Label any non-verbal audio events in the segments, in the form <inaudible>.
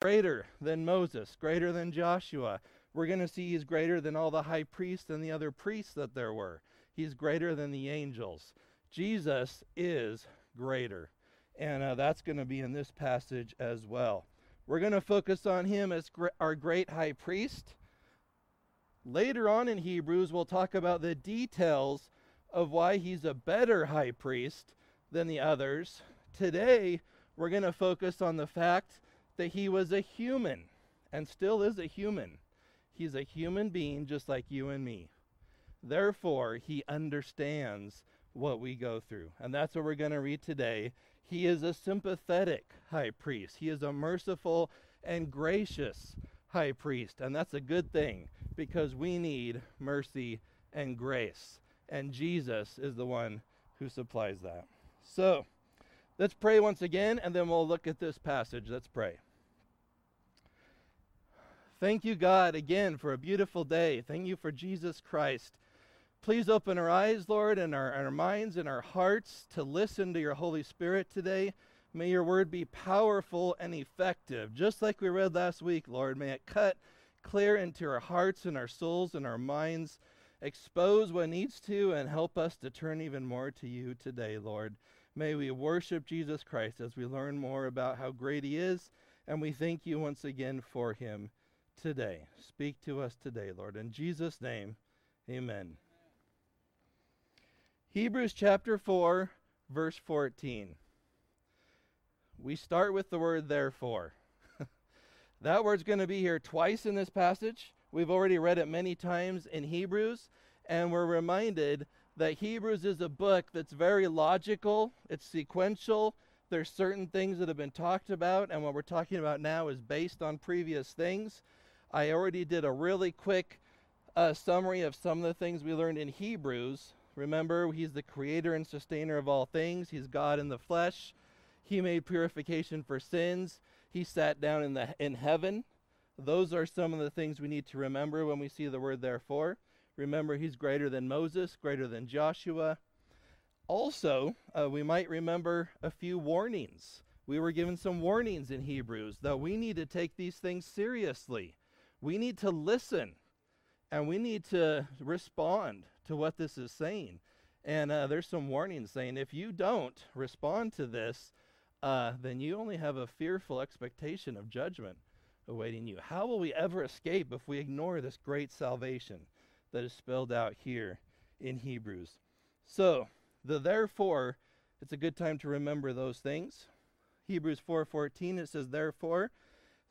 greater than Moses, greater than Joshua. We're going to see he's greater than all the high priests and the other priests that there were. He's greater than the angels. Jesus is greater. And uh, that's going to be in this passage as well. We're going to focus on him as gr- our great high priest. Later on in Hebrews, we'll talk about the details of why he's a better high priest than the others. Today, we're going to focus on the fact that he was a human and still is a human. He's a human being just like you and me. Therefore, he understands what we go through. And that's what we're going to read today. He is a sympathetic high priest, he is a merciful and gracious high priest. And that's a good thing because we need mercy and grace. And Jesus is the one who supplies that. So, let's pray once again, and then we'll look at this passage. Let's pray. Thank you, God, again for a beautiful day. Thank you for Jesus Christ. Please open our eyes, Lord, and our, our minds and our hearts to listen to your Holy Spirit today. May your word be powerful and effective, just like we read last week, Lord. May it cut clear into our hearts and our souls and our minds, expose what needs to, and help us to turn even more to you today, Lord. May we worship Jesus Christ as we learn more about how great he is, and we thank you once again for him today. Speak to us today, Lord. In Jesus' name, amen. Hebrews chapter 4, verse 14. We start with the word therefore. <laughs> that word's going to be here twice in this passage. We've already read it many times in Hebrews, and we're reminded that Hebrews is a book that's very logical, it's sequential. There's certain things that have been talked about, and what we're talking about now is based on previous things. I already did a really quick uh, summary of some of the things we learned in Hebrews. Remember, he's the creator and sustainer of all things. He's God in the flesh. He made purification for sins. He sat down in the in heaven. Those are some of the things we need to remember when we see the word therefore. Remember, he's greater than Moses, greater than Joshua. Also, uh, we might remember a few warnings. We were given some warnings in Hebrews that we need to take these things seriously we need to listen and we need to respond to what this is saying. And uh, there's some warnings saying if you don't respond to this, uh, then you only have a fearful expectation of judgment awaiting you. How will we ever escape if we ignore this great salvation that is spelled out here in Hebrews? So, the therefore, it's a good time to remember those things. Hebrews 4:14 it says therefore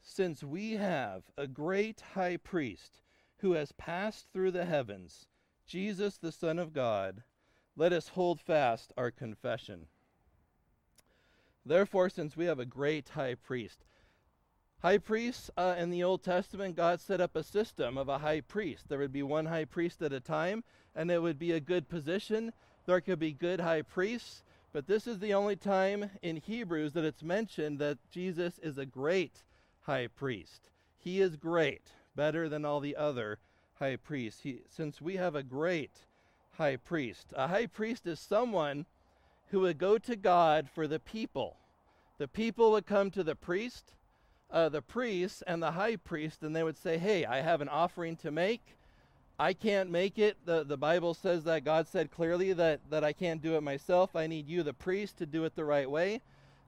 since we have a great high priest who has passed through the heavens, Jesus, the Son of God, let us hold fast our confession. Therefore, since we have a great high priest, high priests uh, in the Old Testament, God set up a system of a high priest. There would be one high priest at a time, and it would be a good position. There could be good high priests, but this is the only time in Hebrews that it's mentioned that Jesus is a great high priest. He is great, better than all the other high priests. He, since we have a great high priest, a high priest is someone who would go to God for the people. The people would come to the priest, uh, the priest, and the high priest, and they would say, Hey, I have an offering to make. I can't make it. The, the Bible says that God said clearly that, that I can't do it myself. I need you, the priest, to do it the right way.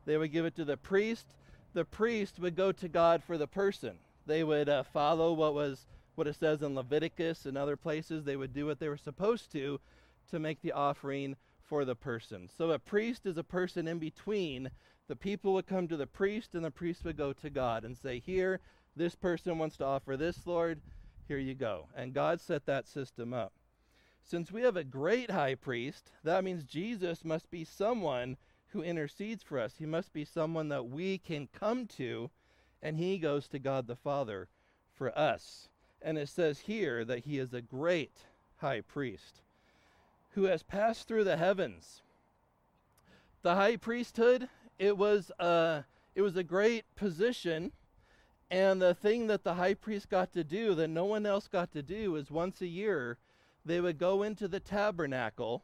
They would give it to the priest the priest would go to God for the person. They would uh, follow what was what it says in Leviticus and other places. They would do what they were supposed to to make the offering for the person. So a priest is a person in between. The people would come to the priest, and the priest would go to God and say, Here, this person wants to offer this, Lord. Here you go. And God set that system up. Since we have a great high priest, that means Jesus must be someone who intercedes for us. He must be someone that we can come to, and he goes to God the Father for us. And it says here that he is a great high priest who has passed through the heavens. The high priesthood, it was a, it was a great position. And the thing that the high priest got to do that no one else got to do is once a year, they would go into the tabernacle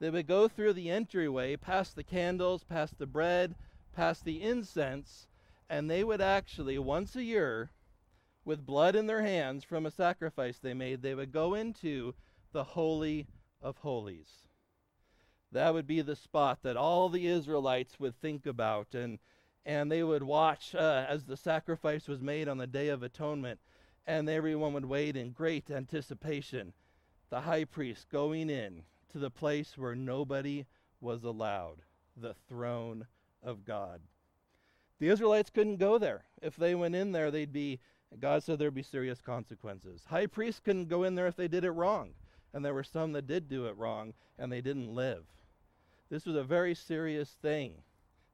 they would go through the entryway, past the candles, past the bread, past the incense, and they would actually, once a year, with blood in their hands from a sacrifice they made, they would go into the Holy of Holies. That would be the spot that all the Israelites would think about, and, and they would watch uh, as the sacrifice was made on the Day of Atonement, and everyone would wait in great anticipation. The high priest going in to the place where nobody was allowed, the throne of God. The Israelites couldn't go there. If they went in there, they'd be, God said there'd be serious consequences. High priests couldn't go in there if they did it wrong. And there were some that did do it wrong and they didn't live. This was a very serious thing.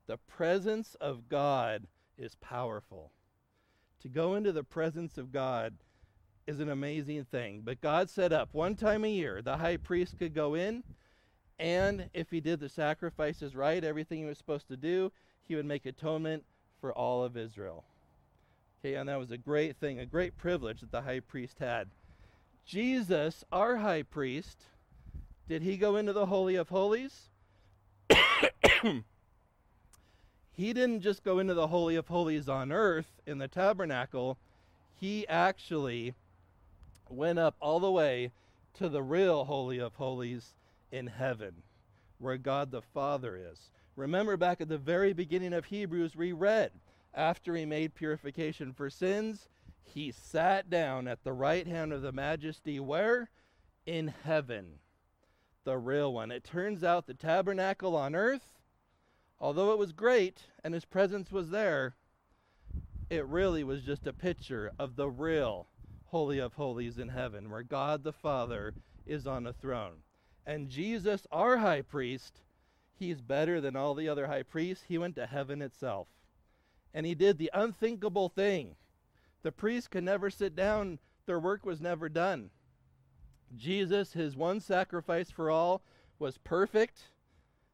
The presence of God is powerful. To go into the presence of God is an amazing thing. But God set up one time a year, the high priest could go in, and if he did the sacrifices right, everything he was supposed to do, he would make atonement for all of Israel. Okay, and that was a great thing, a great privilege that the high priest had. Jesus, our high priest, did he go into the Holy of Holies? <coughs> he didn't just go into the Holy of Holies on earth in the tabernacle, he actually went up all the way to the real Holy of Holies in heaven, where God the Father is. Remember back at the very beginning of Hebrews, we read, after he made purification for sins, he sat down at the right hand of the majesty where? In heaven. The real one. It turns out the tabernacle on earth, although it was great and his presence was there, it really was just a picture of the real Holy of Holies in heaven, where God the Father is on a throne. And Jesus, our high priest, he's better than all the other high priests. He went to heaven itself. And he did the unthinkable thing. The priests could never sit down, their work was never done. Jesus, his one sacrifice for all, was perfect.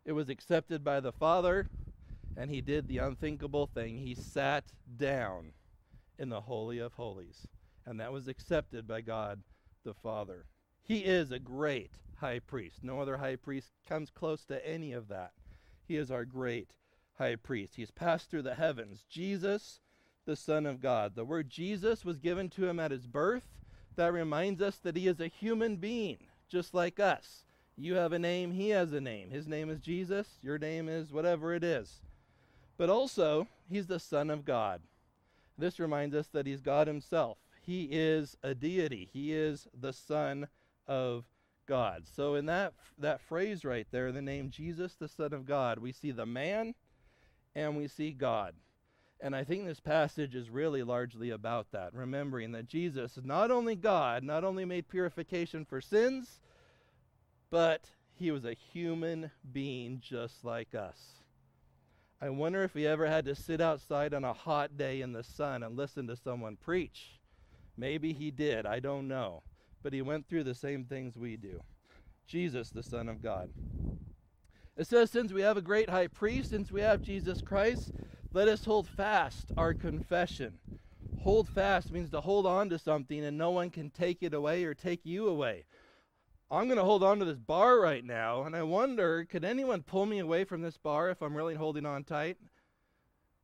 It was accepted by the Father, and he did the unthinkable thing. He sat down in the Holy of Holies, and that was accepted by God the Father. He is a great high priest. No other high priest comes close to any of that. He is our great high priest. He's passed through the heavens. Jesus, the Son of God. The word Jesus was given to him at his birth. That reminds us that he is a human being, just like us. You have a name, he has a name. His name is Jesus, your name is whatever it is. But also, he's the Son of God. This reminds us that he's God himself. He is a deity, he is the Son of God. So in that that phrase right there, the name Jesus the Son of God, we see the man and we see God. And I think this passage is really largely about that, remembering that Jesus is not only God, not only made purification for sins, but he was a human being just like us. I wonder if he ever had to sit outside on a hot day in the sun and listen to someone preach. Maybe he did, I don't know but he went through the same things we do. Jesus, the Son of God. It says, Since we have a great high priest, since we have Jesus Christ, let us hold fast our confession. Hold fast means to hold on to something and no one can take it away or take you away. I'm going to hold on to this bar right now, and I wonder could anyone pull me away from this bar if I'm really holding on tight?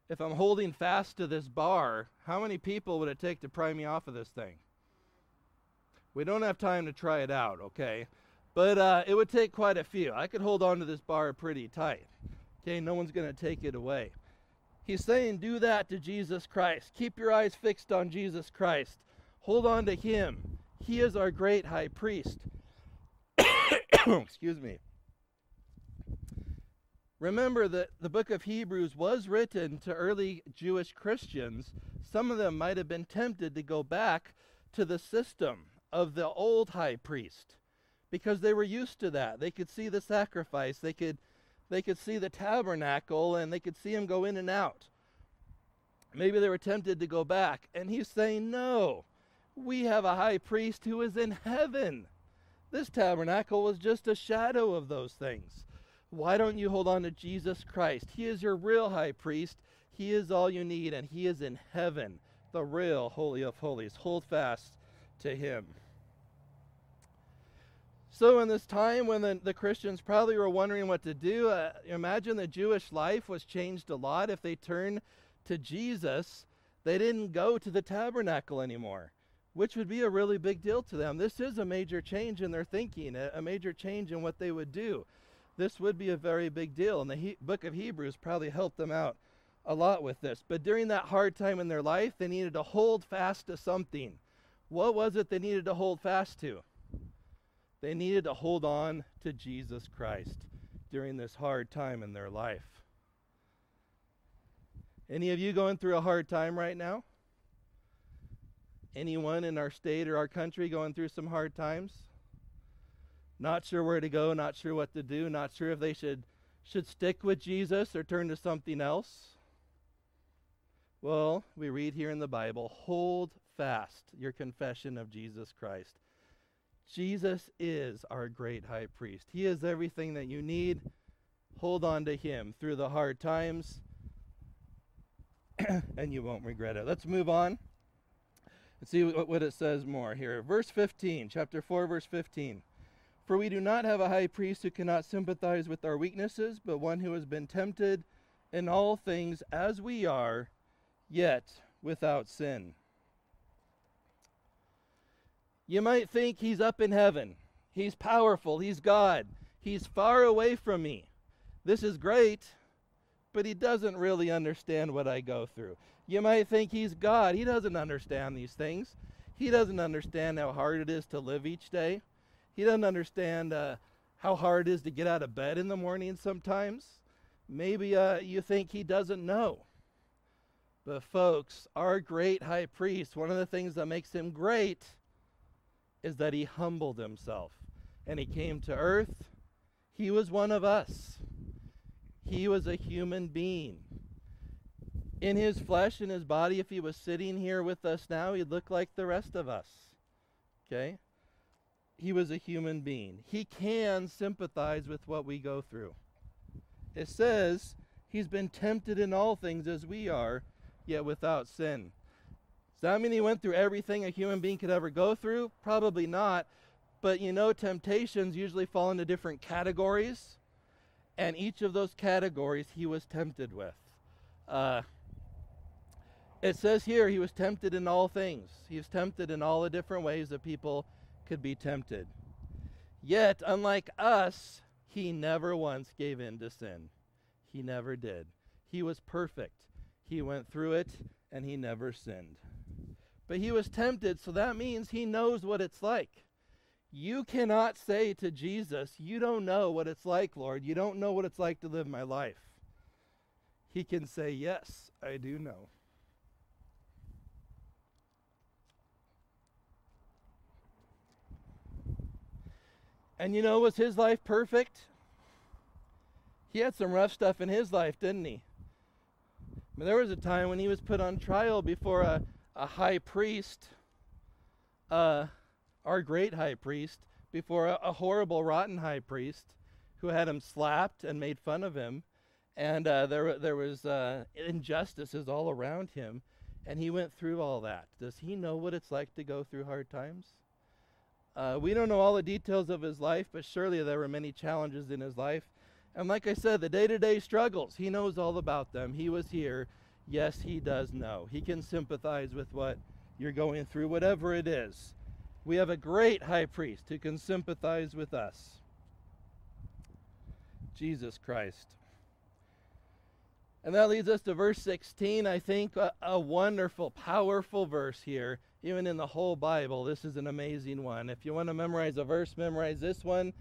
If I'm holding fast to this bar, how many people would it take to pry me off of this thing? We don't have time to try it out, okay? But uh, it would take quite a few. I could hold on to this bar pretty tight. Okay, no one's going to take it away. He's saying, do that to Jesus Christ. Keep your eyes fixed on Jesus Christ. Hold on to Him. He is our great high priest. <coughs> Excuse me. Remember that the book of Hebrews was written to early Jewish Christians. Some of them might have been tempted to go back to the system of the old high priest because they were used to that. They could see the sacrifice, they could they could see the tabernacle and they could see him go in and out. Maybe they were tempted to go back and he's saying, "No. We have a high priest who is in heaven. This tabernacle was just a shadow of those things. Why don't you hold on to Jesus Christ? He is your real high priest. He is all you need and he is in heaven, the real holy of holies. Hold fast to him." So, in this time when the, the Christians probably were wondering what to do, uh, imagine the Jewish life was changed a lot if they turned to Jesus, they didn't go to the tabernacle anymore, which would be a really big deal to them. This is a major change in their thinking, a, a major change in what they would do. This would be a very big deal, and the he- book of Hebrews probably helped them out a lot with this. But during that hard time in their life, they needed to hold fast to something. What was it they needed to hold fast to? They needed to hold on to Jesus Christ during this hard time in their life. Any of you going through a hard time right now? Anyone in our state or our country going through some hard times? Not sure where to go, not sure what to do, not sure if they should should stick with Jesus or turn to something else? Well, we read here in the Bible, hold fast your confession of Jesus Christ. Jesus is our great high priest. He is everything that you need. Hold on to him through the hard times <clears throat> and you won't regret it. Let's move on and see what, what it says more here. Verse 15, chapter 4, verse 15. For we do not have a high priest who cannot sympathize with our weaknesses, but one who has been tempted in all things as we are, yet without sin. You might think he's up in heaven. He's powerful. He's God. He's far away from me. This is great but he doesn't really understand what I go through. You might think he's God. He doesn't understand these things. He doesn't understand how hard it is to live each day. He doesn't understand uh, how hard it is to get out of bed in the morning sometimes. Maybe uh, you think he doesn't know. But, folks, our great high priest, one of the things that makes him great is that he humbled himself and he came to earth. He was one of us. He was a human being. In his flesh, in his body, if he was sitting here with us now, he'd look like the rest of us. Okay? He was a human being. He can sympathize with what we go through. It says he's been tempted in all things as we are, yet without sin. Does that mean he went through everything a human being could ever go through? Probably not. But you know, temptations usually fall into different categories and each of those categories he was tempted with. Uh, it says here he was tempted in all things. He was tempted in all the different ways that people could be tempted. Yet, unlike us, he never once gave in to sin. He never did. He was perfect. He went through it and he never sinned. But he was tempted, so that means he knows what it's like. You cannot say to Jesus, You don't know what it's like, Lord. You don't know what it's like to live my life. He can say, Yes, I do know. And you know, was his life perfect? He had some rough stuff in his life, didn't he? But there was a time when he was put on trial before a, a high priest. Uh, our great high priest before a, a, horrible, rotten high priest who had him slapped and made fun of him. And uh, there, there was uh, injustices all around him. And he went through all that. Does he know what it's like to go through hard times? Uh, we don't know all the details of his life, but surely there were many challenges in his life. And like I said, the day to day struggles, he knows all about them. He was here. Yes, he does know. He can sympathize with what you're going through, whatever it is. We have a great high priest who can sympathize with us Jesus Christ. And that leads us to verse 16. I think a, a, wonderful, powerful verse here, even in the whole Bible. This is an amazing one. If you want to memorize a verse, memorize this one.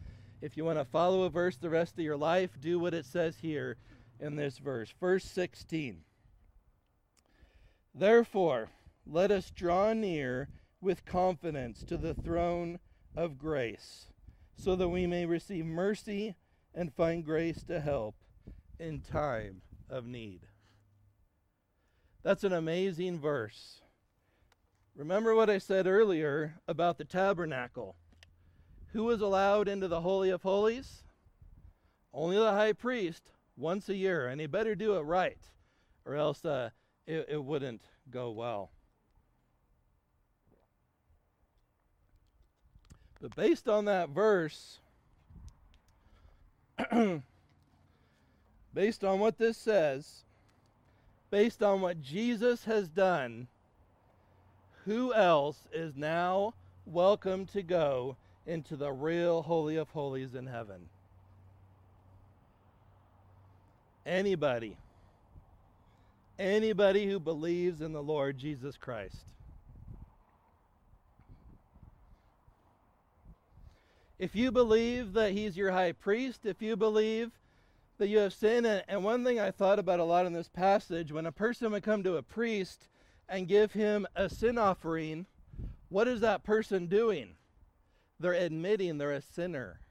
If you want to follow a verse the rest of your life, do what it says here in this verse. Verse 16. Therefore, let us draw near with confidence to the throne of grace, so that we may receive mercy and find grace to help in time of need. That's an amazing verse. Remember what I said earlier about the tabernacle. Who was allowed into the Holy of Holies? Only the high priest once a year, and he better do it right, or else uh, it, it wouldn't go well. But based on that verse, <clears throat> based on what this says, based on what Jesus has done, who else is now welcome to go into the real Holy of Holies in heaven? Anybody. Anybody who believes in the Lord Jesus Christ. If you believe that he's your high priest, if you believe that you have sinned, and, one thing I thought about a lot in this passage, when a person would come to a priest and give him a sin offering, what is that person doing? They're admitting they're a sinner.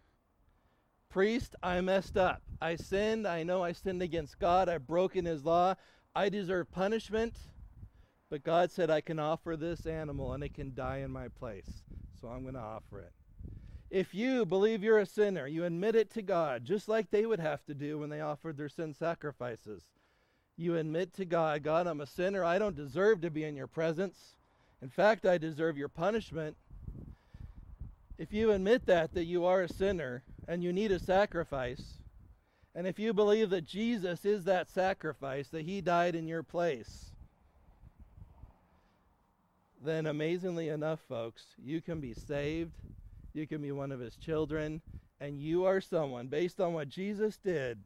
Priest, I messed up. I sinned. I know I sinned against God. I've broken his law. I deserve punishment. But God said I can offer this animal and it can die in my place. So I'm going to offer it. If you believe you're a sinner, you admit it to God, just like they would have to do when they offered their sin sacrifices. You admit to God, God, I'm a sinner. I don't deserve to be in your presence. In fact, I deserve your punishment. If you admit that, that you are a sinner and you need a sacrifice, and if you believe that Jesus is that sacrifice, that he died in your place, then amazingly enough, folks, you can be saved you can be one of his children, and you are someone, based on what Jesus did,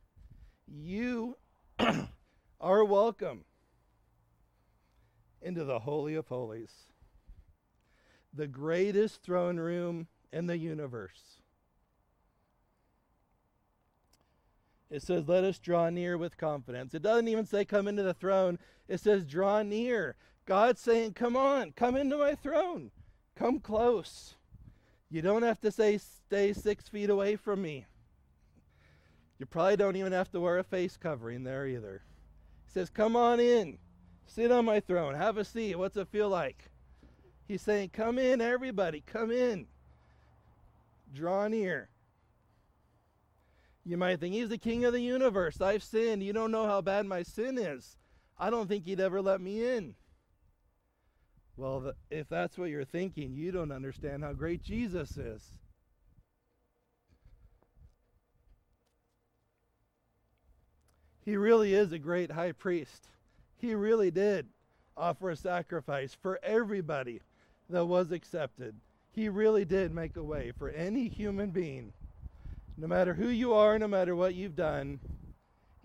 you <clears throat> are welcome into the Holy of Holies, the greatest throne room in the universe. It says, Let us draw near with confidence. It doesn't even say, Come into the throne. It says, Draw near. God's saying, Come on, come into my throne. Come close. You don't have to say, stay six feet away from me. You probably don't even have to wear a face covering there either. He says, Come on in. Sit on my throne. Have a seat. What's it feel like? He's saying, Come in, everybody. Come in. Draw near. You might think, He's the king of the universe. I've sinned. You don't know how bad my sin is. I don't think He'd ever let me in. Well, if that's what you're thinking, you don't understand how great Jesus is. He really is a great high priest. He really did offer a sacrifice for everybody that was accepted. He really did make a way for any human being. No matter who you are, no matter what you've done,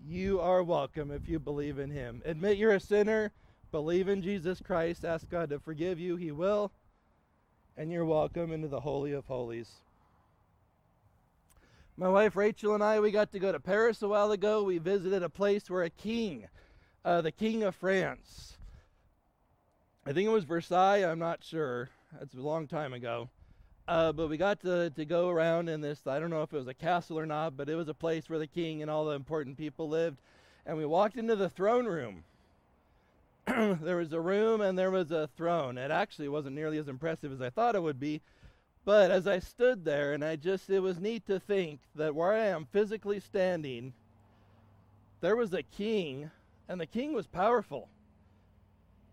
you are welcome if you believe in Him. Admit you're a sinner Believe in Jesus Christ, ask God to forgive you, He will, and you're welcome into the Holy of Holies. My wife Rachel and I, we got to go to Paris a while ago. We visited a place where a king, uh, the King of France, I think it was Versailles, I'm not sure. That's a long time ago. Uh, but we got to, to go around in this, I don't know if it was a castle or not, but it was a place where the king and all the important people lived. And we walked into the throne room. <clears throat> there was a room and there was a throne. It actually wasn't nearly as impressive as I thought it would be. But as I stood there, and I just, it was neat to think that where I am physically standing, there was a king, and the king was powerful.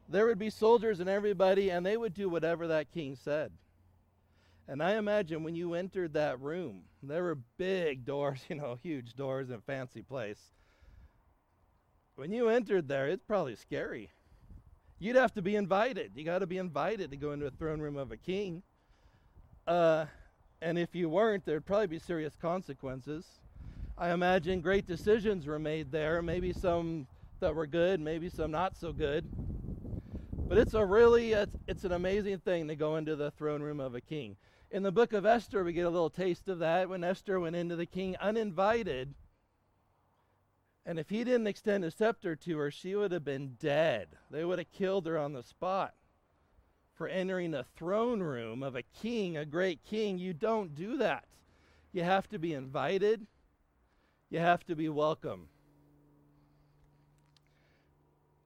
There would be soldiers and everybody, and they would do whatever that king said. And I imagine when you entered that room, there were big <laughs> doors, you know, huge doors and fancy place. When you entered there, it's probably scary. You'd have to be invited. You got to be invited to go into a throne room of a king. Uh, and if you weren't, there'd probably be serious consequences. I imagine great decisions were made there, maybe some that were good, maybe some not so good. But it's a really it's, it's an amazing thing to go into the throne room of a king. In the book of Esther, we get a little taste of that when Esther went into the king uninvited and if he didn't extend a scepter to her, she would have been dead. They would have killed her on the spot. For entering the throne room of a king, a great king, you don't do that. You have to be invited, you have to be welcome.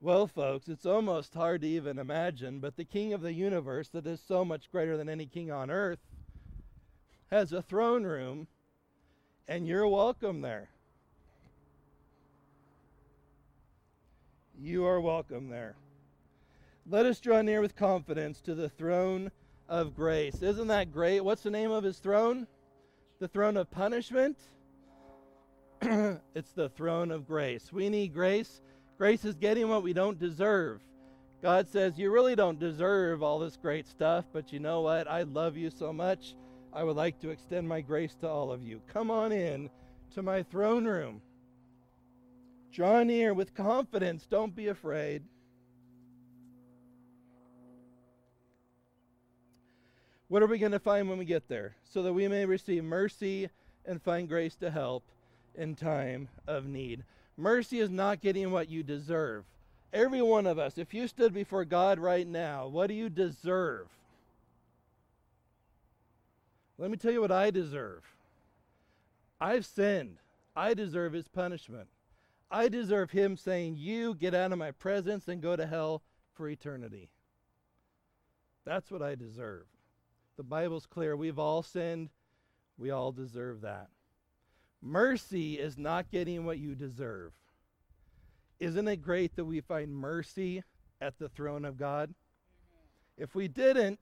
Well, folks, it's almost hard to even imagine, but the king of the universe, that is so much greater than any king on earth, has a throne room, and you're welcome there. You are welcome there. Let us draw near with confidence to the throne of grace. Isn't that great? What's the name of his throne? The throne of punishment? <clears throat> it's the throne of grace. We need grace. Grace is getting what we don't deserve. God says, You really don't deserve all this great stuff, but you know what? I love you so much. I would like to extend my grace to all of you. Come on in to my throne room. Draw near with confidence. Don't be afraid. What are we going to find when we get there? So that we may receive mercy and find grace to help in time of need. Mercy is not getting what you deserve. Every one of us, if you stood before God right now, what do you deserve? Let me tell you what I deserve. I've sinned. I deserve his punishment. I deserve him saying, You get out of my presence and go to hell for eternity. That's what I deserve. The Bible's clear. We've all sinned. We all deserve that. Mercy is not getting what you deserve. Isn't it great that we find mercy at the throne of God? If we didn't,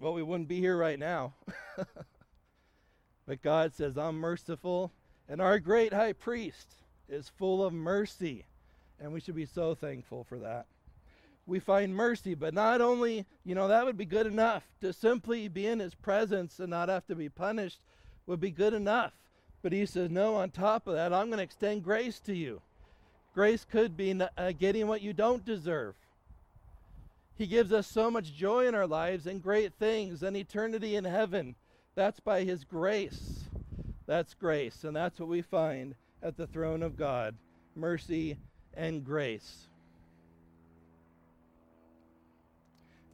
well, we wouldn't be here right now. <laughs> but God says, I'm merciful, and our great high priest is full of mercy, and we should be so thankful for that. We find mercy, but not only, you know, that would be good enough. To simply be in his presence and not have to be punished would be good enough. But he says, no, on top of that, I'm going to extend grace to you. Grace could be uh, getting what you don't deserve. He gives us so much joy in our lives and great things and eternity in heaven. That's by His grace. That's grace. And that's what we find at the throne of God mercy and grace.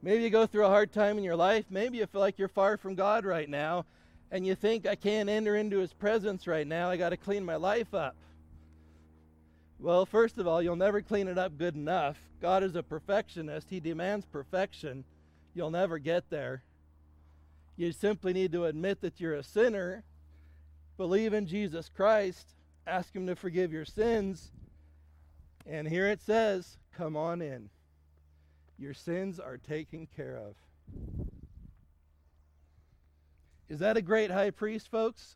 Maybe you go through a hard time in your life. Maybe you feel like you're far from God right now and you think, I can't enter into His presence right now. I got to clean my life up. Well, first of all, you'll never clean it up good enough. God is a perfectionist, He demands perfection. You'll never get there. You simply need to admit that you're a sinner, believe in Jesus Christ, ask Him to forgive your sins, and here it says, Come on in. Your sins are taken care of. Is that a great high priest, folks?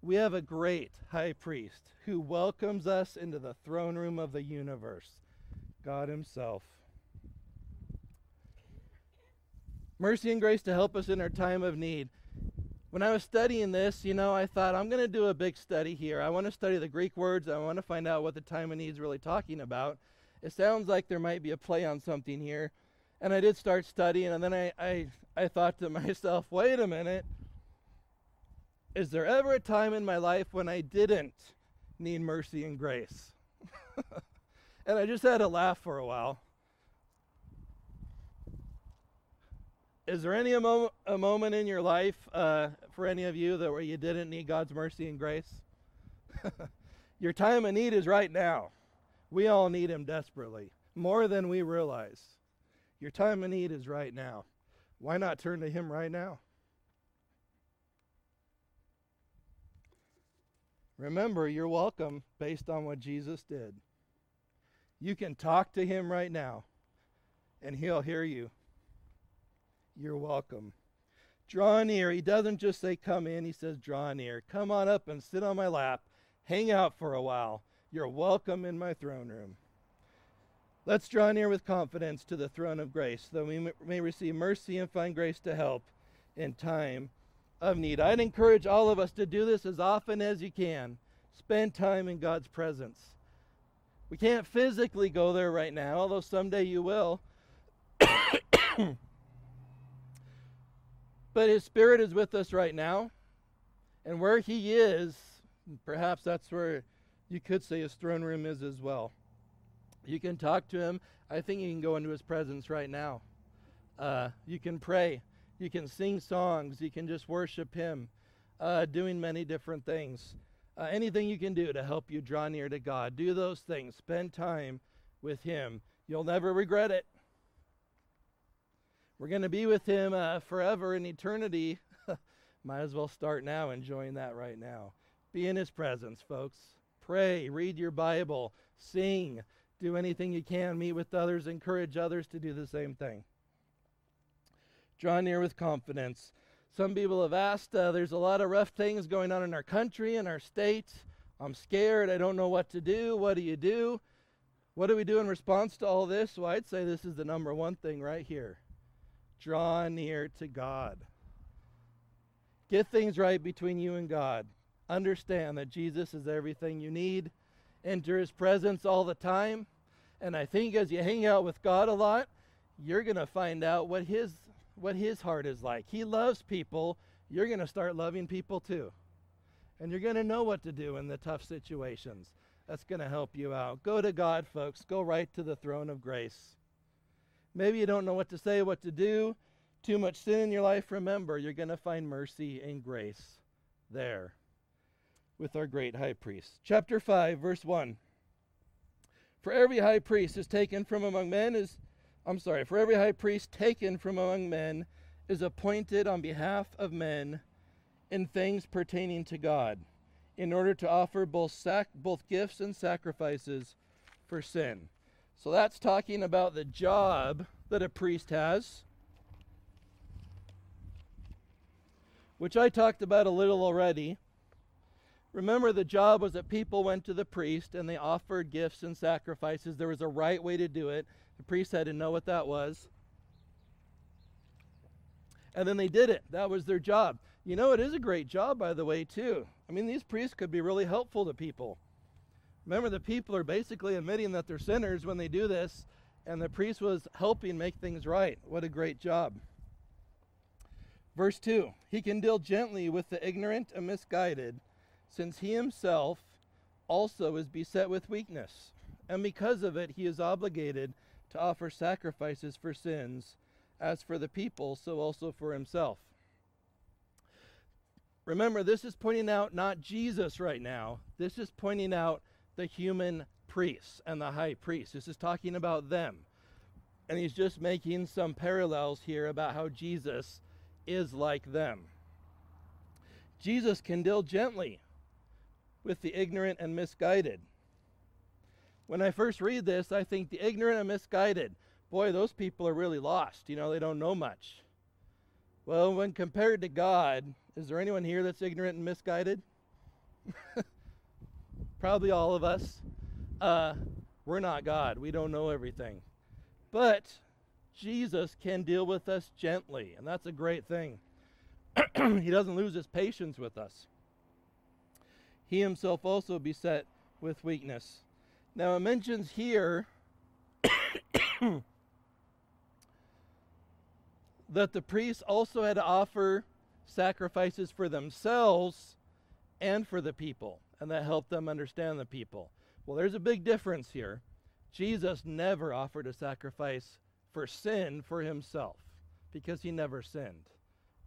We have a great high priest who welcomes us into the throne room of the universe, God Himself. Mercy and grace to help us in our time of need. When I was studying this, you know, I thought I'm going to do a big study here. I want to study the Greek words. I want to find out what the time of need is really talking about. It sounds like there might be a play on something here. And I did start studying, and then I, I, I thought to <laughs> myself, wait a minute. Is there ever a time in my life when I didn't need mercy and grace? <laughs> and I just had to laugh for a while. Is there any a, a moment in your life uh, for any of you that where you didn't need God's mercy and grace? <laughs> your time of need is right now. We all need Him desperately, more than we realize. Your time of need is right now. Why not turn to Him right now? Remember, you're welcome based on what Jesus did. You can talk to him right now, and he'll hear you. You're welcome. Draw near. He doesn't just say, Come in, he says, Draw near. Come on up and sit on my lap. Hang out for a while. You're welcome in my throne room. Let's draw near with confidence to the throne of grace, that we may receive mercy and find grace to help in time of need. I'd encourage all of us to do this as often as you can. Spend time in God's presence. We can't physically go there right now, although someday you will. <coughs> but His Spirit is with us right now. And where He is, perhaps that's where you could say His throne room is as well. You can talk to Him. I think you can go into His presence right now. Uh, you can pray. You can sing songs. You can just worship Him, uh, doing many different things. Uh, anything you can do to help you draw near to God, do those things. Spend time with Him. You'll never regret it. We're going to be with Him uh, forever in eternity. <laughs> Might as well start now, enjoying that right now. Be in His presence, folks. Pray, read your Bible, sing, do anything you can, meet with others, encourage others to do the same thing. Draw near with confidence. Some people have asked, uh, there's a lot of rough things going on in our country, in our state, I'm scared. I don't know what to do. What do you do? What do we do in response to all this? Well, I'd say this is the number one thing right here draw near to God. Get things right between you and God. Understand that Jesus is everything you need. Enter his presence all the time. And I think as you hang out with God a lot, you're going to find out what his what his heart is like. He loves people. You're going to start loving people too. And you're going to know what to do in the tough situations. That's going to help you out. Go to God, folks. Go right to the throne of grace. Maybe you don't know what to say, what to do. Too much sin in your life. Remember, you're going to find mercy and grace there with our great high priest. Chapter 5, verse 1. For every high priest is taken from among men is I'm sorry, for every high priest taken from among men is appointed on behalf of men in things pertaining to God, in order to offer both sac- both gifts and sacrifices for sin. So that's talking about the job that a priest has, which I talked about a little already. Remember, the job was that people went to the priest and they offered gifts and sacrifices. There was a right way to do it. The priest had to know what that was. And then they did it. That was their job. You know, it is a great job, by the way, too. I mean, these priests could be really helpful to people. Remember, the people are basically admitting that they're sinners when they do this, and the priest was helping make things right. What a great job. Verse 2 He can deal gently with the ignorant and misguided, since he himself also is beset with weakness. And because of it, he is obligated to offer sacrifices for sins, as for the people, so also for himself. Remember, this is pointing out not Jesus right now. This is pointing out the human priests and the high priest. This is talking about them. And he's just making some parallels here about how Jesus is like them. Jesus can deal gently with the ignorant and misguided. When I first read this, I think the ignorant and misguided, boy, those people are really lost. You know, they don't know much. Well, when compared to God, is there anyone here that's ignorant and misguided? <laughs> Probably all of us. Uh, we're not God. We don't know everything. But Jesus can deal with us gently, and that's a great thing. <clears throat> he doesn't lose his patience with us. He himself also beset with weakness. Now it mentions here <coughs> that the priests also had to offer sacrifices for themselves and for the people, and that helped them understand the people. Well, there's a big difference here. Jesus never offered a sacrifice for sin for himself because he never sinned.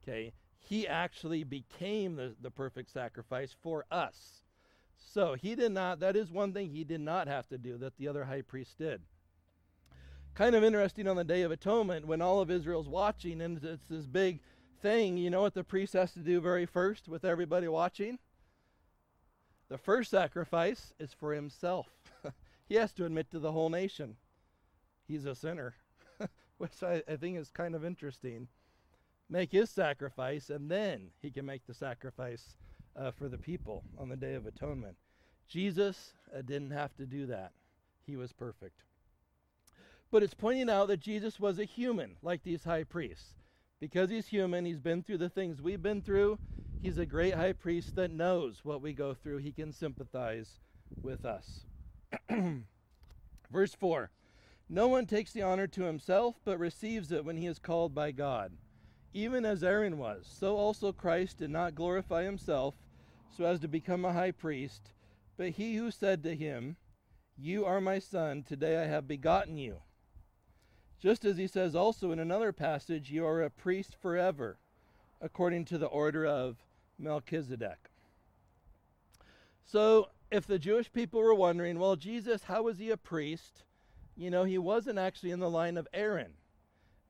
Okay? He actually became the, the perfect sacrifice for us. So he did not, that is one thing he did not have to do that the other high priest did. Kind of interesting on the Day of Atonement when all of Israel's watching and it's this big thing. You know what the priest has to do very first with everybody watching? The first sacrifice is for himself. <laughs> he has to admit to the whole nation he's a sinner, <laughs> which I, I think is kind of interesting. Make his sacrifice, and then he can make the sacrifice uh, for the people on the Day of Atonement. Jesus uh, didn't have to do that, he was perfect. But it's pointing out that Jesus was a human, like these high priests. Because he's human, he's been through the things we've been through. He's a great high priest that knows what we go through. He can sympathize with us. <clears throat> Verse 4 No one takes the honor to himself, but receives it when he is called by God. Even as Aaron was, so also Christ did not glorify himself so as to become a high priest, but he who said to him, You are my son, today I have begotten you. Just as he says also in another passage, You are a priest forever, according to the order of Melchizedek. So, if the Jewish people were wondering, well, Jesus, how was he a priest? You know, he wasn't actually in the line of Aaron.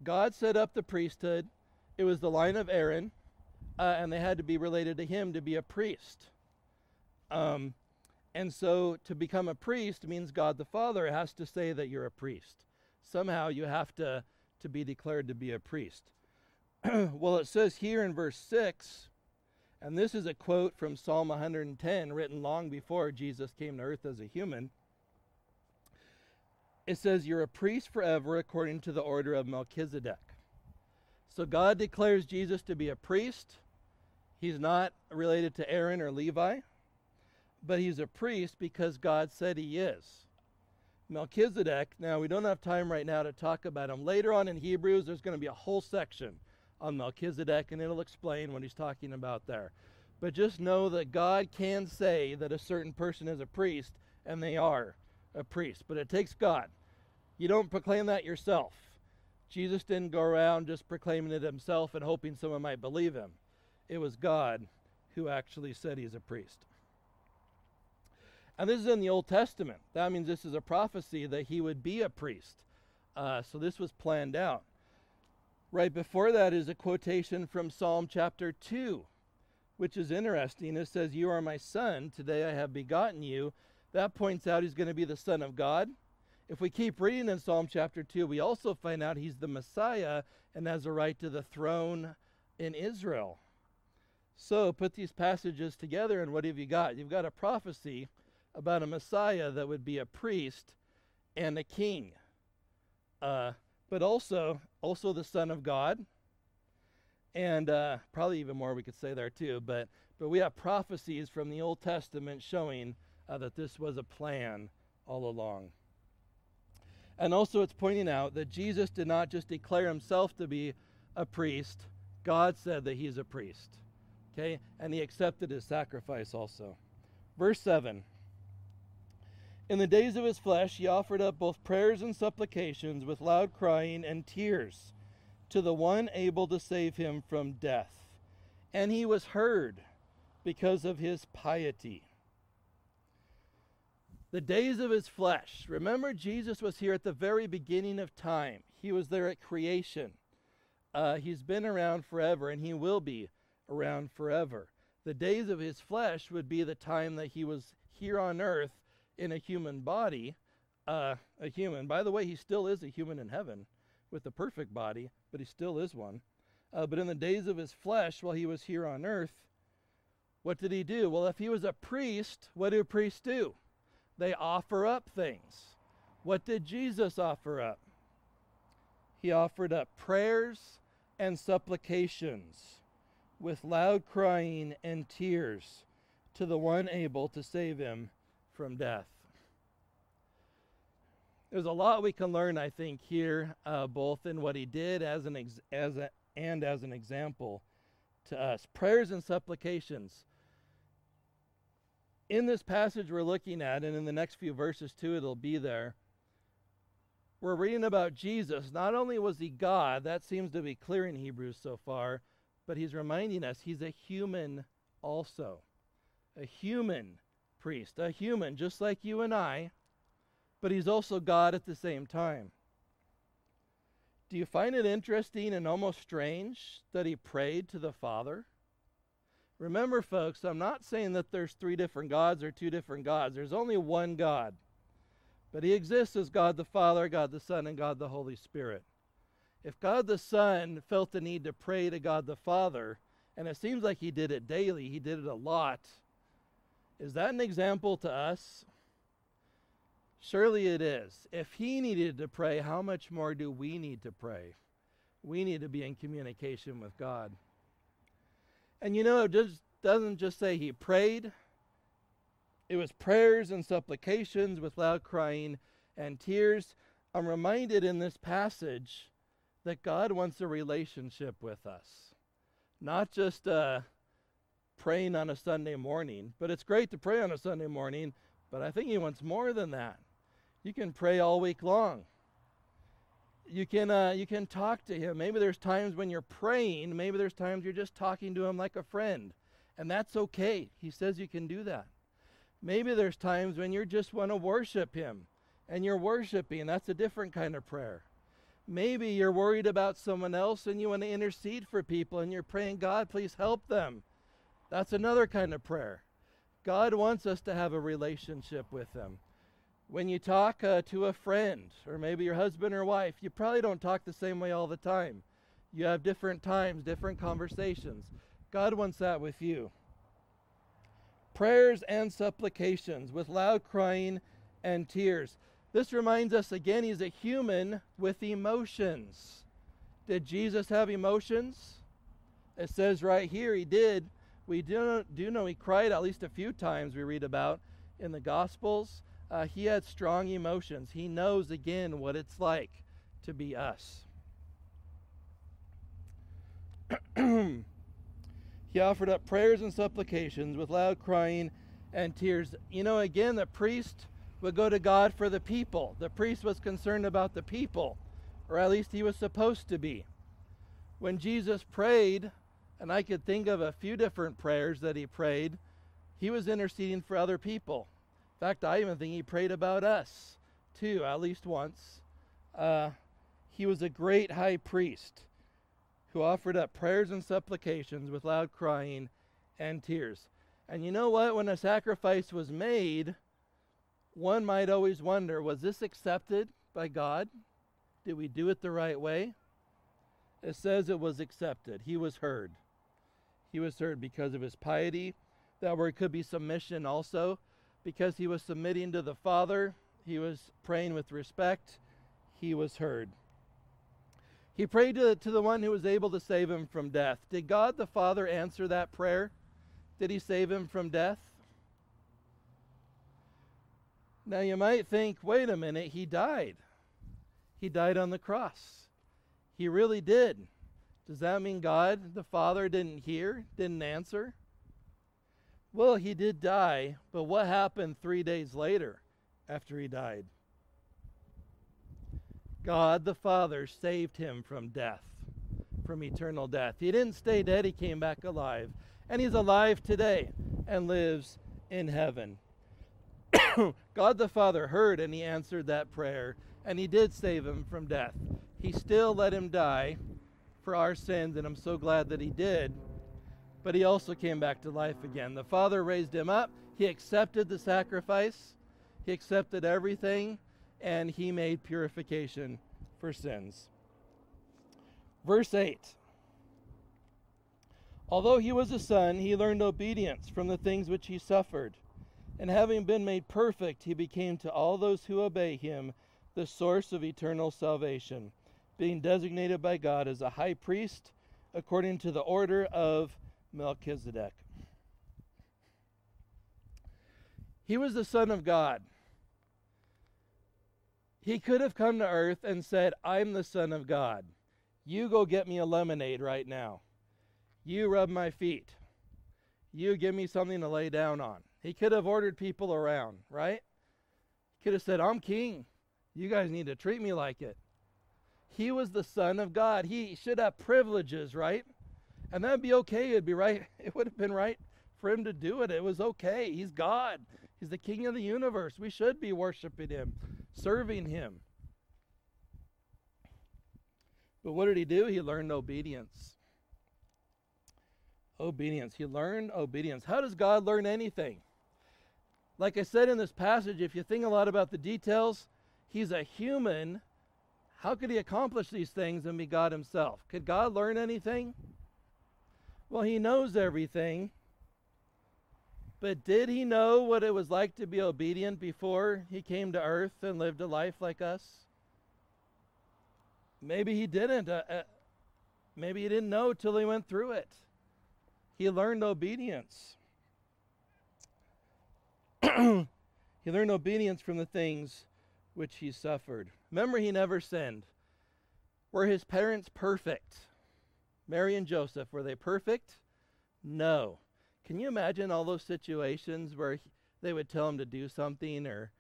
God set up the priesthood, it was the line of Aaron uh, and they had to be related to him to be a priest. Um, and so to become a priest means God the Father has to say that you're a priest. Somehow you have to, to be declared to be a priest. <clears throat> well, it says here in verse 6 And this is a quote from Psalm 110, written long before Jesus came to earth as a human. It says, You're a priest forever according to the order of Melchizedek. So God declares Jesus to be a priest. He's not related to Aaron or Levi, but he's a priest because God said he is. Melchizedek, now we don't have time right now to talk about him. Later on in Hebrews, there's going to be a whole section on Melchizedek, and it'll explain what he's talking about there. But just know that God can say that a certain person is a priest, and they are a priest. But it takes God. You don't proclaim that yourself. Jesus didn't go around just proclaiming it himself and hoping someone might believe him. It was God who actually said he's a priest. And this is in the Old Testament. That means this is a prophecy that he would be a priest. Uh, so this was planned out. Right before that is a quotation from Psalm chapter 2, which is interesting. It says, You are my son, today I have begotten you. That points out he's going to be the Son of God. If we keep reading in Psalm chapter 2, we also find out he's the Messiah and has a right to the throne in Israel. So put these passages together, and what have you got? You've got a prophecy about a Messiah that would be a priest and a king. Uh, but also also the Son of God, and uh, probably even more we could say there too. But but we have prophecies from the Old Testament showing uh, that this was a plan all along. And also, it's pointing out that Jesus did not just declare himself to be a priest, God said that he's a priest. Okay? And he accepted his sacrifice also. Verse 7 in the days of his flesh, he offered up both prayers and supplications with loud crying and tears to the one able to save him from death. And he was heard because of his piety. The days of his flesh. Remember, Jesus was here at the very beginning of time, he was there at creation. Uh, he's been around forever, and he will be around forever. The days of his flesh would be the time that he was here on earth in a human body, uh, a human. By the way, he still is a human in heaven with a perfect body, but he still is one. Uh, but in the days of his flesh, while he was here on earth, what did he do? Well, if he was a priest, what do priests do? They offer up things. What did Jesus offer up? He offered up prayers and supplications with loud crying and tears to the one able to save him from death. There's a lot we can learn, I think, here, uh, both in what he did as an ex- as a, and as an example to us. Prayers and supplications. In this passage we're looking at, and in the next few verses too, it'll be there. We're reading about Jesus. Not only was he God, that seems to be clear in Hebrews so far, but he's reminding us he's a human also. A human priest, a human just like you and I, but he's also God at the same time. Do you find it interesting and almost strange that he prayed to the Father? Remember, folks, I'm not saying that there's three different gods or two different gods. There's only one God. But he exists as God the Father, God the Son, and God the Holy Spirit. If God the Son felt the need to pray to God the Father, and it seems like he did it daily, he did it a lot, is that an example to us? Surely it is. If he needed to pray, how much more do we need to pray? We need to be in communication with God. And you know, it just doesn't just say he prayed, it was prayers and supplications with loud crying and tears. I'm reminded in this passage that God wants a relationship with us, not just a praying on a Sunday morning. But it's great to pray on a Sunday morning, but I think he wants more than that. You can pray all week long. You can uh, you can talk to him. Maybe there's times when you're praying. Maybe there's times you're just talking to him like a friend, and that's okay. He says you can do that. Maybe there's times when you just want to worship him, and you're worshiping. That's a different kind of prayer. Maybe you're worried about someone else and you want to intercede for people, and you're praying, God, please help them. That's another kind of prayer. God wants us to have a relationship with Him. When you talk uh, to a friend, or maybe your husband or wife, you probably don't talk the same way all the time. You have different times, different conversations. God wants that with you. Prayers and supplications with loud crying and tears. This reminds us again, he's a human with emotions. Did Jesus have emotions? It says right here he did. We do, do know he cried at least a few times, we read about in the Gospels. Uh, he had strong emotions. He knows again what it's like to be us. <clears throat> he offered up prayers and supplications with loud crying and tears. You know, again, the priest would go to God for the people. The priest was concerned about the people, or at least he was supposed to be. When Jesus prayed, and I could think of a few different prayers that he prayed, he was interceding for other people. In fact, I even think he prayed about us, too, at least once. Uh, he was a great high priest who offered up prayers and supplications with loud crying and tears. And you know what? When a sacrifice was made, one might always wonder was this accepted by God? Did we do it the right way? It says it was accepted. He was heard. He was heard because of his piety. That word could be submission also. Because he was submitting to the Father, he was praying with respect. He was heard. He prayed to, to the one who was able to save him from death. Did God the Father answer that prayer? Did he save him from death? Now you might think, wait a minute, he died. He died on the cross. He really did. Does that mean God the Father didn't hear, didn't answer? Well, he did die, but what happened three days later after he died? God the Father saved him from death, from eternal death. He didn't stay dead, he came back alive. And he's alive today and lives in heaven. <coughs> God the Father heard and he answered that prayer, and he did save him from death. He still let him die for our sins, and I'm so glad that he did. But he also came back to life again. The Father raised him up, he accepted the sacrifice, he accepted everything, and he made purification for sins. Verse 8 Although he was a son, he learned obedience from the things which he suffered. And having been made perfect, he became to all those who obey him the source of eternal salvation, being designated by God as a high priest according to the order of Melchizedek. He was the Son of God. He could have come to earth and said, I'm the Son of God. You go get me a lemonade right now. You rub my feet. You give me something to lay down on. He could have ordered people around, right? He could have said, I'm king. You guys need to treat me like it. He was the Son of God. He should have privileges, right? And that'd be okay. It'd be right. <laughs> It would have been right for him to do it. It was okay. He's God. He's the king of the universe. We should be worshiping him serving him. But what did he do? He learned obedience. Obedience. He learned obedience. How does God learn anything? Like I said in this passage, if you think a lot about the details, he's a human. How could he accomplish these things and be God himself? Could God learn anything? Well, he knows everything. But did he know what it was like to be obedient before he came to earth and lived a life like us? Maybe he didn't. Uh, uh, maybe he didn't know till he went through it. He learned obedience. <clears throat> he learned obedience from the things which he suffered. Remember, he never sinned. Were his parents perfect? Mary and Joseph, were they perfect? No. Can you imagine all those situations where he, they would tell him to do something or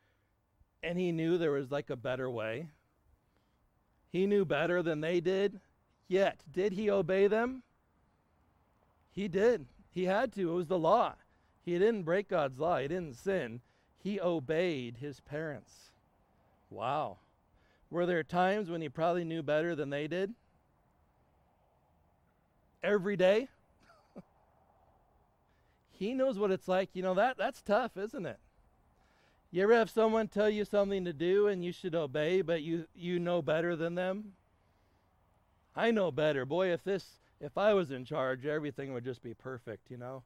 and he knew there was like a better way? He knew better than they did. Yet, did he obey them? He did. He had to. It was the law. He didn't break God's law. He didn't sin. He obeyed his parents. Wow. Were there times when he probably knew better than they did? Every day? <laughs> He knows what it's like. You know, that that's tough, isn't it? You ever have someone tell you something to do and you should obey, but you you know better than them? I know better. Boy, if this if I was in charge, everything would just be perfect, you know.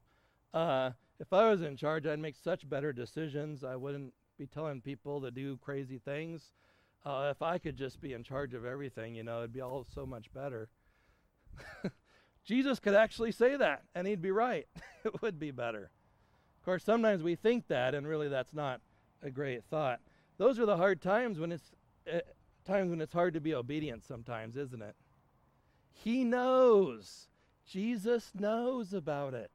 Uh, if I was in charge, I'd make such better decisions. I wouldn't be telling people to do crazy things. Uh, if I could just be in charge of everything, you know, it'd be all so much better. <laughs> Jesus could actually say that, and he'd be right. <laughs> it would be better. Of course, sometimes we think that, and really that's not a great thought. Those are the hard times when it's uh, times when it's hard to be obedient sometimes, isn't it? He knows. Jesus knows about it.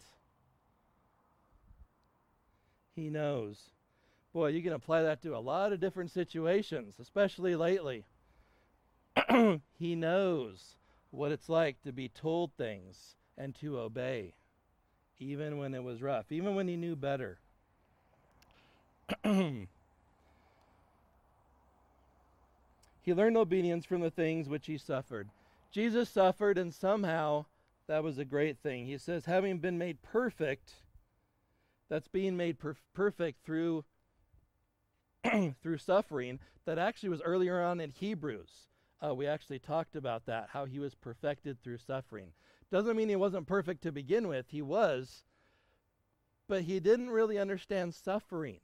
He knows. Boy, you can apply that to a lot of different situations, especially lately. <clears throat> he knows what it's like to be told things and to obey, even when it was rough, even when he knew better. <clears throat> he learned obedience from the things which he suffered. Jesus suffered, and somehow that was a great thing. He says, having been made perfect, that's being made perf- perfect through <clears throat> through suffering. That actually was earlier on in Hebrews. Uh, we actually talked about that, how he was perfected through suffering. Doesn't mean he wasn't perfect to begin with. He was, but he didn't really understand suffering.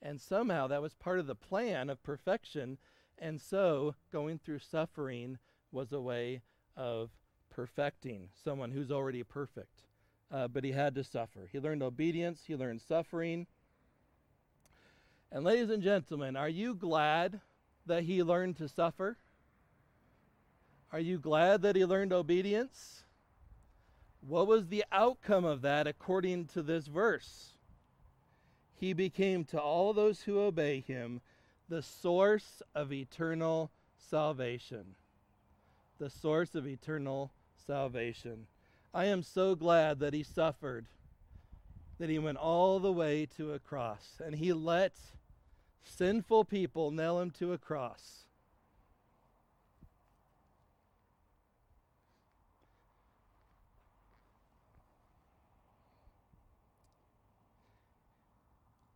And somehow that was part of the plan of perfection. And so going through suffering was a way of perfecting someone who's already perfect. Uh, but he had to suffer. He learned obedience, he learned suffering. And, ladies and gentlemen, are you glad that he learned to suffer? Are you glad that he learned obedience? What was the outcome of that according to this verse? He became to all those who obey him the source of eternal salvation. The source of eternal salvation. I am so glad that he suffered, that he went all the way to a cross, and he let sinful people nail him to a cross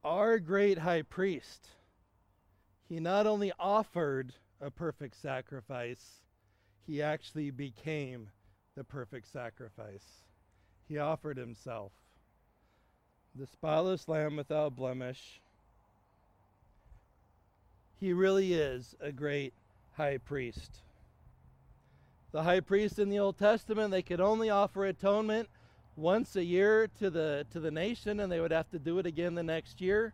our great high priest, he not only offered a perfect sacrifice, he actually became the perfect sacrifice. He offered himself, the spotless lamb without blemish. He really is a great high priest. The high priest in the Old Testament, they could only offer atonement once a year to the to the nation and they would have to do it again the next year.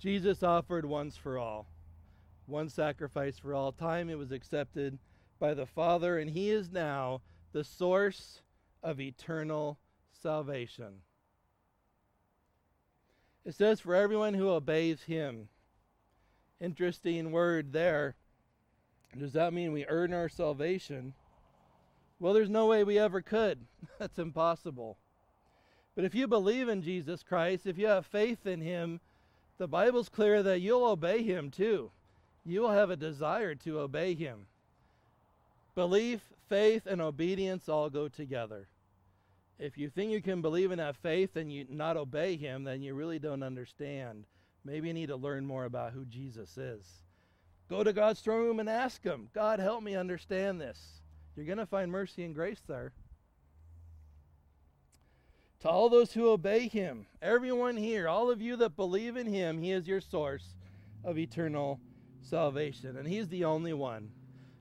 Jesus offered once for all. One sacrifice for all time. It was accepted by the Father and he is now the source of eternal salvation. It says for everyone who obeys him. Interesting word there. Does that mean we earn our salvation? Well, there's no way we ever could. <laughs> That's impossible. But if you believe in Jesus Christ, if you have faith in Him, the Bible's clear that you'll obey Him too. You will have a desire to obey Him. Belief, faith, and obedience all go together. If you think you can believe and have faith and you not obey Him, then you really don't understand. Maybe you need to learn more about who Jesus is. Go to God's throne room and ask Him, God, help me understand this. You're going to find mercy and grace there. To all those who obey him, everyone here, all of you that believe in him, he is your source of eternal salvation. And he's the only one.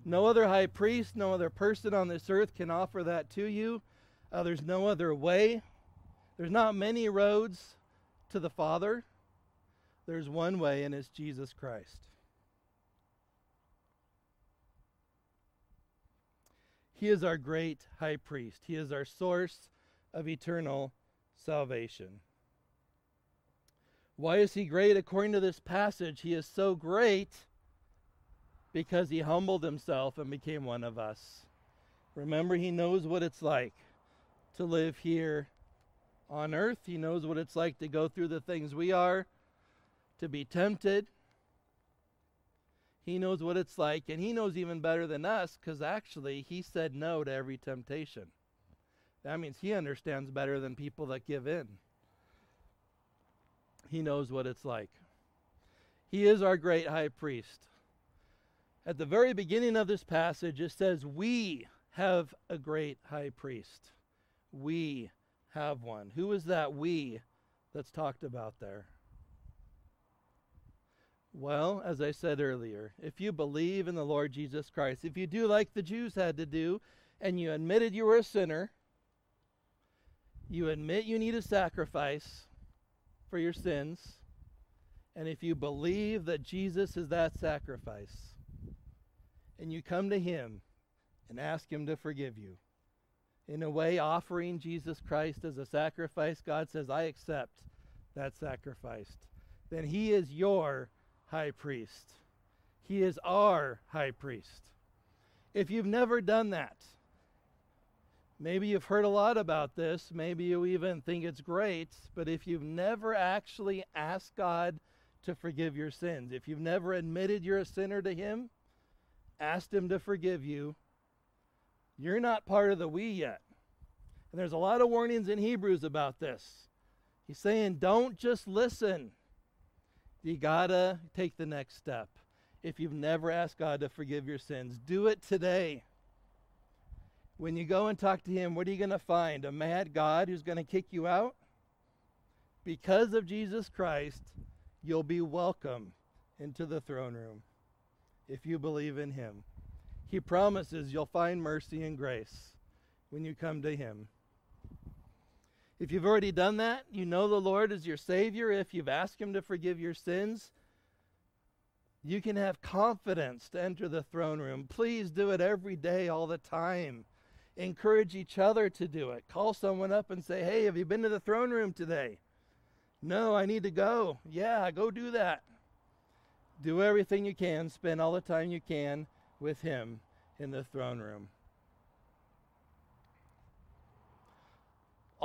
No other high priest, no other person on this earth can offer that to you. Uh, there's no other way. There's not many roads to the Father. There's one way, and it's Jesus Christ. He is our great high priest. He is our source of eternal salvation. Why is he great? According to this passage, he is so great because he humbled himself and became one of us. Remember, he knows what it's like to live here on earth. He knows what it's like to go through the things we are, to be tempted, he knows what it's like, and He knows even better than us because actually He said no to every temptation. That means He understands better than people that give in. He knows what it's like. He is our great high priest. At the very beginning of this passage, it says, We have a great high priest. We have one. Who is that we that's talked about there? Well, as I said earlier, if you believe in the Lord Jesus Christ, if you do like the Jews had to do, and you admitted you were a sinner, you admit you need a sacrifice for your sins, and if you believe that Jesus is that sacrifice, and you come to Him and ask Him to forgive you, in a way, offering Jesus Christ as a sacrifice, God says, I accept that sacrifice. Then He is your high priest. He is our high priest. If you've never done that, maybe you've heard a lot about this, maybe you even think it's great, but if you've never actually asked God to forgive your sins, if you've never admitted you're a sinner to Him, asked Him to forgive you, you're not part of the we yet. And there's a lot of warnings in Hebrews about this. He's saying, don't just listen. You gotta take the next step. If you've never asked God to forgive your sins, do it today. When you go and talk to Him, what are you to find? A mad God who's to kick you out? Because of Jesus Christ, you'll be welcome into the throne room if you believe in Him. He promises you'll find mercy and grace when you come to Him. If you've already done that, you know the Lord is your Savior. If you've asked Him to forgive your sins, you can have confidence to enter the throne room. Please do it every day, all the time. Encourage each other to do it. Call someone up and say, Hey, have you been to the throne room today? No, I need to go. Yeah, go do that. Do everything you can. Spend all the time you can with Him in the throne room.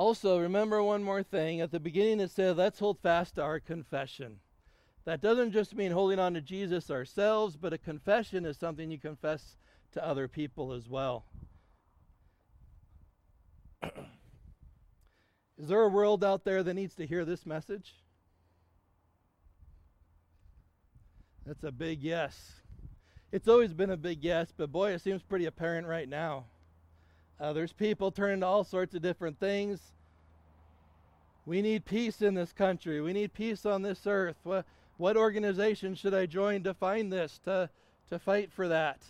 Also, remember one more thing. At the beginning, it said, let's hold fast to our confession. That doesn't just mean holding on to Jesus ourselves, but a confession is something you confess to other people as well. <clears throat> is there a world out there that needs to hear this message? That's a big yes. It's always been a big yes, but boy, it seems pretty apparent right now. Uh, there's people turning to all sorts of different things. We need peace in this country. We need peace on this earth. What, what organization should I join to find this, to, to fight for that?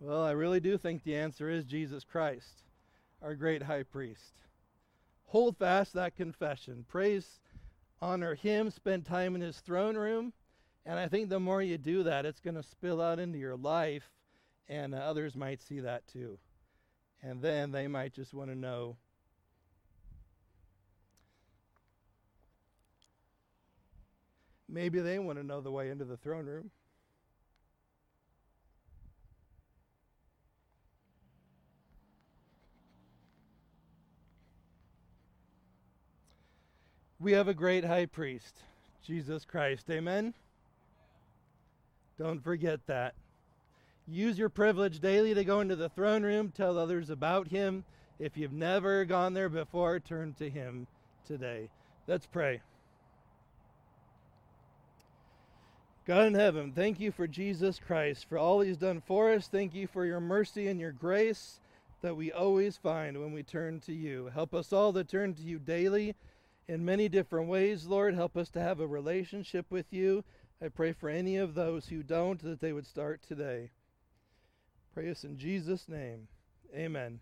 Well, I really do think the answer is Jesus Christ, our great high priest. Hold fast that confession. Praise, honor him, spend time in his throne room. And I think the more you do that, it's going to spill out into your life, and uh, others might see that too. And then they might just want to know maybe they want to know the way into the throne room. We have a great high priest, Jesus Christ. Amen. Don't forget that. Use your privilege daily to go into the throne room, tell others about him. If you've never gone there before, turn to him today. Let's pray. God in heaven, thank you for Jesus Christ, for all he's done for us. Thank you for your mercy and your grace that we always find when we turn to you. Help us all to turn to you daily in many different ways, Lord. Help us to have a relationship with you. I pray for any of those who don't that they would start today. Pray us in Jesus' name. Amen.